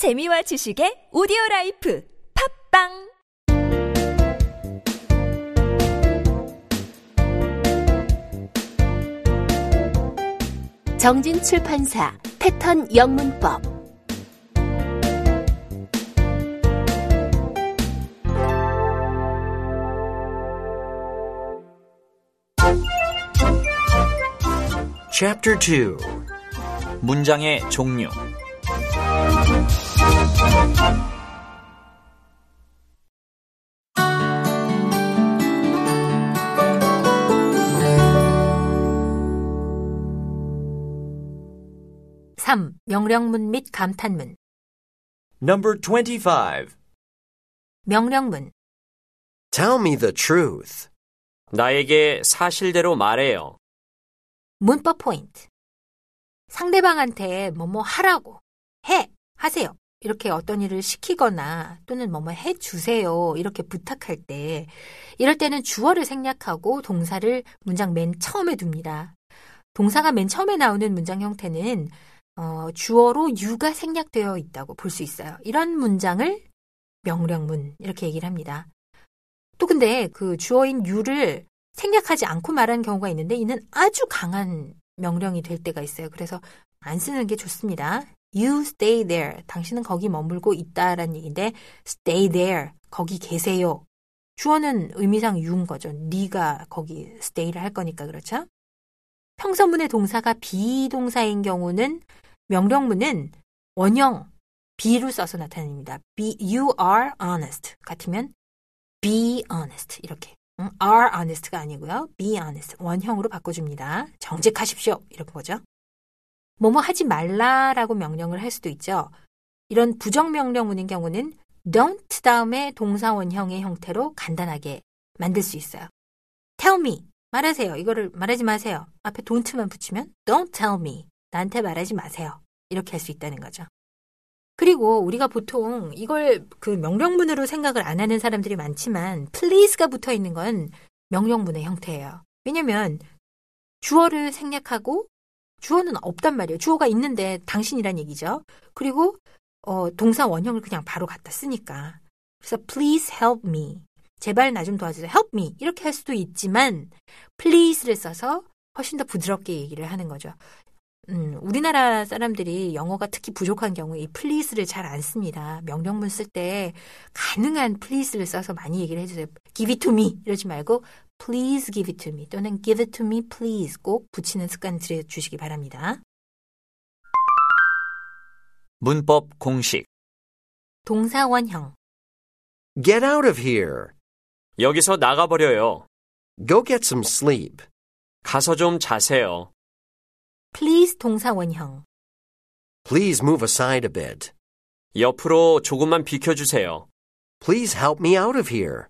재미와 지식의 오디오 라이프 팝빵! 정진 출판사 패턴 영문법. Chapter 2 문장의 종류. 삼 명령문 및 감탄문. Number 25. 명령문. Tell me the truth. 나에게 사실대로 말해요. 문법 포인트. 상대방한테 뭐뭐 하라고. 해. 하세요. 이렇게 어떤 일을 시키거나 또는 뭐뭐 해 주세요. 이렇게 부탁할 때 이럴 때는 주어를 생략하고 동사를 문장 맨 처음에 둡니다. 동사가 맨 처음에 나오는 문장 형태는 어, 주어로 you가 생략되어 있다고 볼 수 있어요. 이런 문장을 명령문 이렇게 얘기를 합니다. 또 근데 그 주어인 you를 생략하지 않고 말하는 경우가 있는데 이는 아주 강한 명령이 될 때가 있어요. 그래서 안 쓰는 게 좋습니다. You stay there. 당신은 거기 머물고 있다라는 얘기인데 stay there. 거기 계세요. 주어는 의미상 you인 거죠. 네가 거기 stay를 할 거니까 그렇죠? 평서문의 동사가 비동사인 경우는 명령문은 원형 be를 써서 나타냅니다. be, you are honest 같으면 be honest 이렇게 응? are honest가 아니고요. be honest 원형으로 바꿔줍니다. 정직하십시오 이런 거죠. 뭐뭐 하지 말라라고 명령을 할 수도 있죠. 이런 부정명령문인 경우는 don't 다음에 동사 원형의 형태로 간단하게 만들 수 있어요. tell me 말하세요. 이거를 말하지 마세요. 앞에 don't만 붙이면 don't tell me 나한테 말하지 마세요. 이렇게 할 수 있다는 거죠. 그리고 우리가 보통 이걸 그 명령문으로 생각을 안 하는 사람들이 많지만 please가 붙어 있는 건 명령문의 형태예요. 왜냐면 주어를 생략하고 주어는 없단 말이에요. 주어가 있는데 당신이란 얘기죠. 그리고 어, 동사 원형을 그냥 바로 갖다 쓰니까. 그래서 please help me. 제발 나 좀 도와주세요. help me. 이렇게 할 수도 있지만 please를 써서 훨씬 더 부드럽게 얘기를 하는 거죠. 음, 우리나라 사람들이 영어가 특히 부족한 경우에 이 please를 잘 안 씁니다. 명령문 쓸 때 가능한 please를 써서 많이 얘기를 해주세요. give it to me 이러지 말고 please give it to me 또는 give it to me please 꼭 붙이는 습관 들여주시기 바랍니다. 문법 공식. 동사 원형 Get out of here. 여기서 나가버려요. Go get some sleep. 가서 좀 자세요. please 동사 원형 Please move aside a bit. 옆으로 조금만 비켜주세요. Please help me out of here.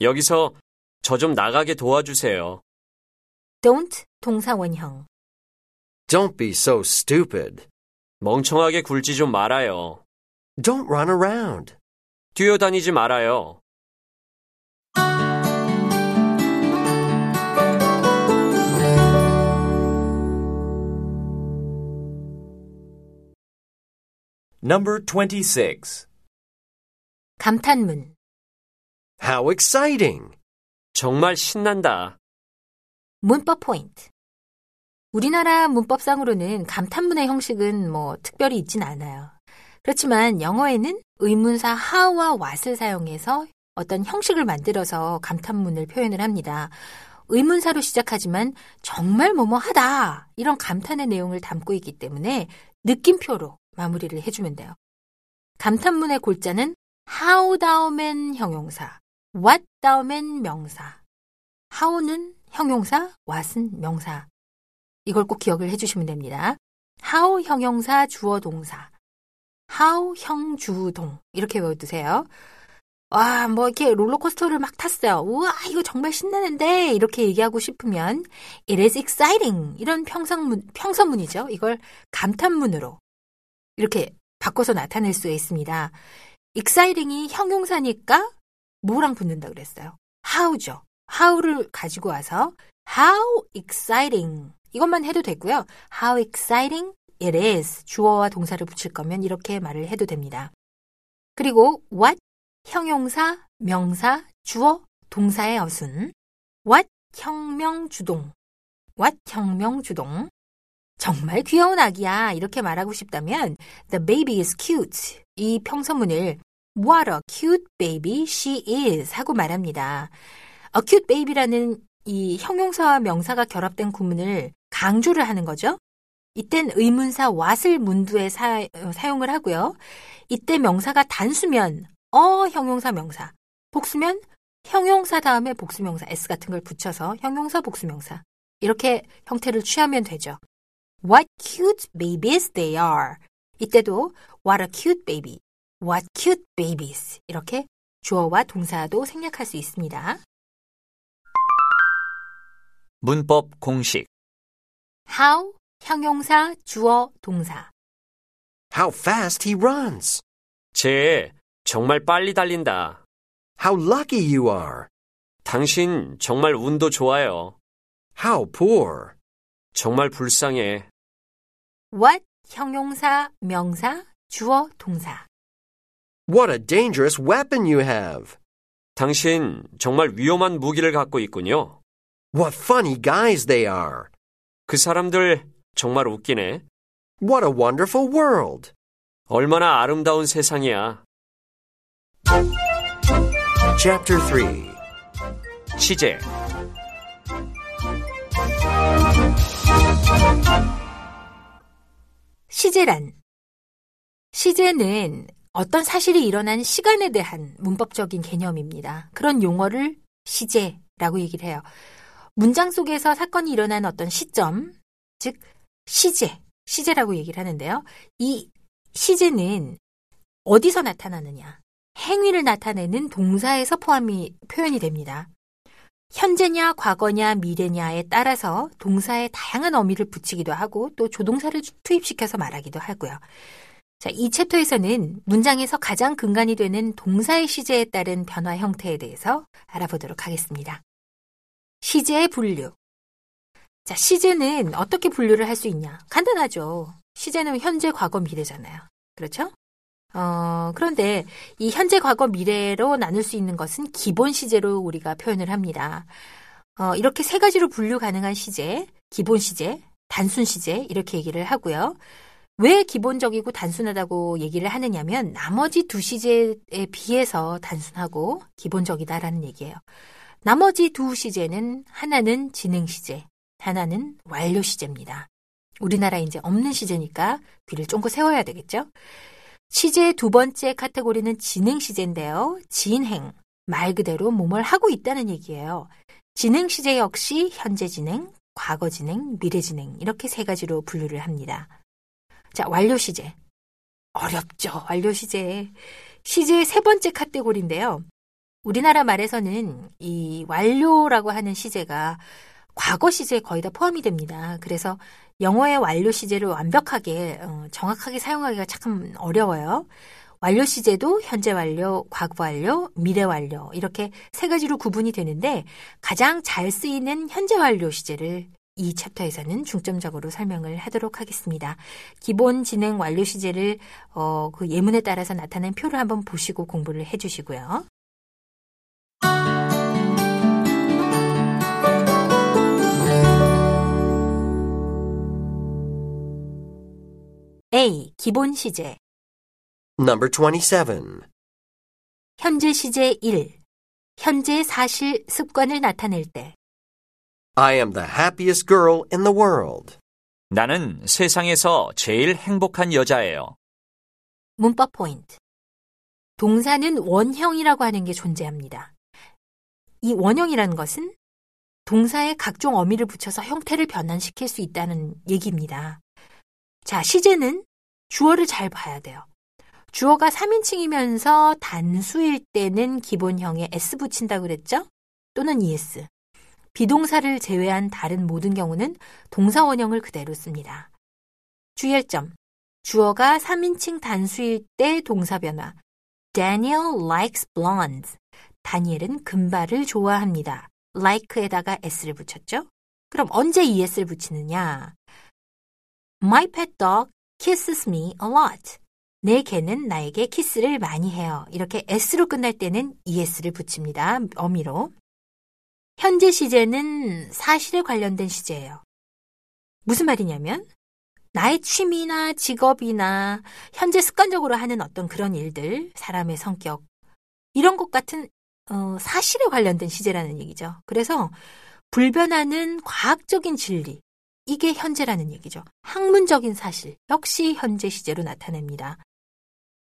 여기서 저 좀 나가게 도와주세요. don't 동사 원형 Don't be so stupid. 멍청하게 굴지 좀 말아요. Don't run around. 뛰어다니지 말아요. Number 26. 감탄문 How exciting. 정말 신난다. 문법 포인트 우리나라 문법상으로는 감탄문의 형식은 뭐 특별히 있진 않아요. 그렇지만 영어에는 의문사 how와 what을 사용해서 어떤 형식을 만들어서 감탄문을 표현을 합니다. 의문사로 시작하지만 정말 뭐뭐 하다 이런 감탄의 내용을 담고 있기 때문에 느낌표로 마무리를 해주면 돼요. 감탄문의 골자는 how 다음엔 형용사, what 다음엔 명사, how는 형용사, what은 명사. 이걸 꼭 기억을 해주시면 됩니다. how 형용사 주어 동사, how 형주동 이렇게 외워두세요. 와, 뭐 이렇게 롤러코스터를 막 탔어요. 우와, 이거 정말 신나는데 이렇게 얘기하고 싶으면 it is exciting 이런 평상문 평서문이죠. 이걸 감탄문으로 이렇게 바꿔서 나타낼 수 있습니다. exciting이 형용사니까 뭐랑 붙는다 그랬어요? how죠. how를 가지고 와서 how exciting 이것만 해도 되고요. how exciting it is 주어와 동사를 붙일 거면 이렇게 말을 해도 됩니다. 그리고 what 형용사, 명사, 주어, 동사의 어순 what 혁명 주동 what 혁명 주동 정말 귀여운 아기야 이렇게 말하고 싶다면 the baby is cute 이 평서문을 what a cute baby she is 하고 말합니다. a cute baby라는 이 형용사와 명사가 결합된 구문을 강조를 하는 거죠. 이땐 의문사 what을 문두에 사, 사용을 하고요. 이때 명사가 단수면 어 형용사 명사, 복수면 형용사 다음에 복수명사 s 같은 걸 붙여서 형용사 복수명사 이렇게 형태를 취하면 되죠. What cute babies they are. 이때도 what a cute baby, what cute babies 이렇게 주어와 동사도 생략할 수 있습니다. 문법 공식. How 형용사, 주어, 동사. How fast he runs. 쟤 정말 빨리 달린다. How lucky you are. 당신 정말 운도 좋아요. How poor. 정말 불쌍해. What 형용사, 명사, 주어, 동사. What a dangerous weapon you have. 당신 정말 위험한 무기를 갖고 있군요. What funny guys they are. 그 사람들 정말 웃기네. What a wonderful world. 얼마나 아름다운 세상이야. Chapter 3 시제. 시제란 시제는 어떤 사실이 일어난 시간에 대한 문법적인 개념입니다. 그런 용어를 시제라고 얘기를 해요. 문장 속에서 사건이 일어난 어떤 시점, 즉 시제, 시제라고 얘기를 하는데요. 이 시제는 어디서 나타나느냐? 행위를 나타내는 동사에서 포함이 표현이 됩니다. 현재냐, 과거냐, 미래냐에 따라서 동사에 다양한 어미를 붙이기도 하고 또 조동사를 투입시켜서 말하기도 하고요. 자, 이 챕터에서는 문장에서 가장 근간이 되는 동사의 시제에 따른 변화 형태에 대해서 알아보도록 하겠습니다. 시제의 분류. 자, 시제는 어떻게 분류를 할 수 있냐? 간단하죠. 시제는 현재, 과거, 미래잖아요. 그렇죠? 어, 그런데 이 현재, 과거, 미래로 나눌 수 있는 것은 기본 시제로 우리가 표현을 합니다. 어, 이렇게 세 가지로 분류 가능한 시제, 기본 시제, 단순 시제, 이렇게 얘기를 하고요. 왜 기본적이고 단순하다고 얘기를 하느냐면 나머지 두 시제에 비해서 단순하고 기본적이다라는 얘기예요. 나머지 두 시제는 하나는 진행 시제, 하나는 완료 시제입니다. 우리나라에 이제 없는 시제니까 귀를 쫑긋 세워야 되겠죠? 시제의 두 번째 카테고리는 진행 시제인데요. 진행, 말 그대로 몸을 하고 있다는 얘기예요. 진행 시제 역시 현재 진행, 과거 진행, 미래 진행 이렇게 세 가지로 분류를 합니다. 자, 완료 시제. 어렵죠. 완료 시제. 시제의 세 번째 카테고리인데요. 우리나라 말에서는 이 완료라고 하는 시제가 과거 시제에 거의 다 포함이 됩니다. 그래서 영어의 완료 시제를 완벽하게 어, 정확하게 사용하기가 참 어려워요. 완료 시제도 현재 완료, 과거 완료, 미래 완료 이렇게 세 가지로 구분이 되는데 가장 잘 쓰이는 현재 완료 시제를 이 챕터에서는 중점적으로 설명을 하도록 하겠습니다. 기본 진행 완료 시제를 어, 그 예문에 따라서 나타낸 표를 한번 보시고 공부를 해주시고요. A. 기본 시제 Number 27. 현재 시제 1. 현재 사실 습관을 나타낼 때 I am the happiest girl in the world. 나는 세상에서 제일 행복한 여자예요. 문법 포인트. 동사는 원형이라고 하는 게 존재합니다. 이 원형이라는 것은 동사에 각종 어미를 붙여서 형태를 변환시킬 수 있다는 얘기입니다. 자, 시제는 주어를 잘 봐야 돼요. 주어가 3인칭이면서 단수일 때는 기본형에 s 붙인다고 그랬죠? 또는 es. 비동사를 제외한 다른 모든 경우는 동사 원형을 그대로 씁니다. 주의할 점. 주어가 3인칭 단수일 때 동사 변화. Daniel likes blondes. 다니엘은 금발을 좋아합니다. like에다가 s를 붙였죠? 그럼 언제 es를 붙이느냐? My pet dog kisses me a lot. 내 개는 나에게 키스를 많이 해요. 이렇게 s로 끝날 때는 es를 붙입니다. 어미로. 현재 시제는 사실에 관련된 시제예요. 무슨 말이냐면 나의 취미나 직업이나 현재 습관적으로 하는 어떤 그런 일들, 사람의 성격 이런 것 같은 어, 사실에 관련된 시제라는 얘기죠. 그래서 불변하는 과학적인 진리 이게 현재라는 얘기죠. 학문적인 사실 역시 현재 시제로 나타냅니다.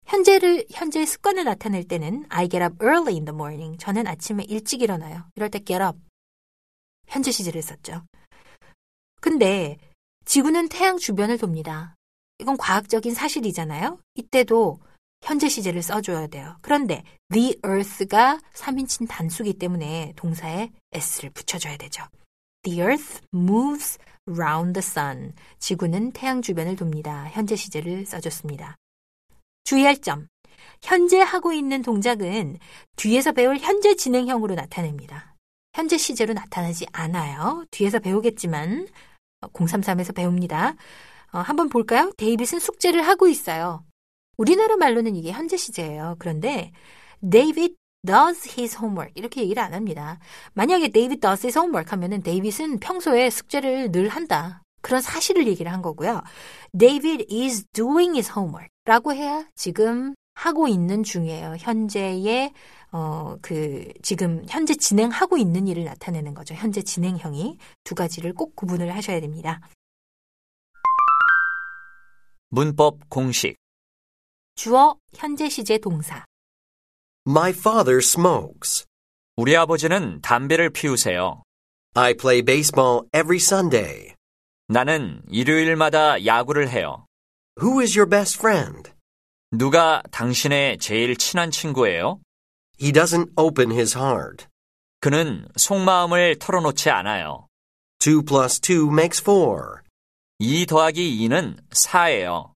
현재를 현재의 습관을 나타낼 때는 I get up early in the morning. 저는 아침에 일찍 일어나요. 이럴 때 get up. 현재 시제를 썼죠. 근데 지구는 태양 주변을 돕니다. 이건 과학적인 사실이잖아요. 이때도 현재 시제를 써줘야 돼요. 그런데 the earth가 3인칭 단수기 때문에 동사에 s를 붙여줘야 되죠. The earth moves round the sun. 지구는 태양 주변을 돕니다. 현재 시제를 써줬습니다. 주의할 점. 현재 하고 있는 동작은 뒤에서 배울 현재 진행형으로 나타냅니다. 현재 시제로 나타나지 않아요. 뒤에서 배우겠지만 033에서 배웁니다. 어, 한번 볼까요? 데이빗은 숙제를 하고 있어요. 우리나라 말로는 이게 현재 시제예요. 그런데 David does his homework 이렇게 얘기를 안 합니다. 만약에 David does his homework 하면은 데이빗은 평소에 숙제를 늘 한다. 그런 사실을 얘기를 한 거고요. David is doing his homework 라고 해야 지금 하고 있는 중이에요. 현재의 어, 그, 지금 현재 진행하고 있는 일을 나타내는 거죠. 현재 진행형이 두 가지를 꼭 구분을 하셔야 됩니다. 문법 공식. 주어, 현재 시제 동사. My father smokes. 우리 아버지는 담배를 피우세요. I play baseball every Sunday. 나는 일요일마다 야구를 해요. Who is your best friend? 누가 당신의 제일 친한 친구예요? He doesn't open his heart. 그는 속마음을 털어놓지 않아요. 2 plus 2 makes 4. 2 더하기 2는 4예요.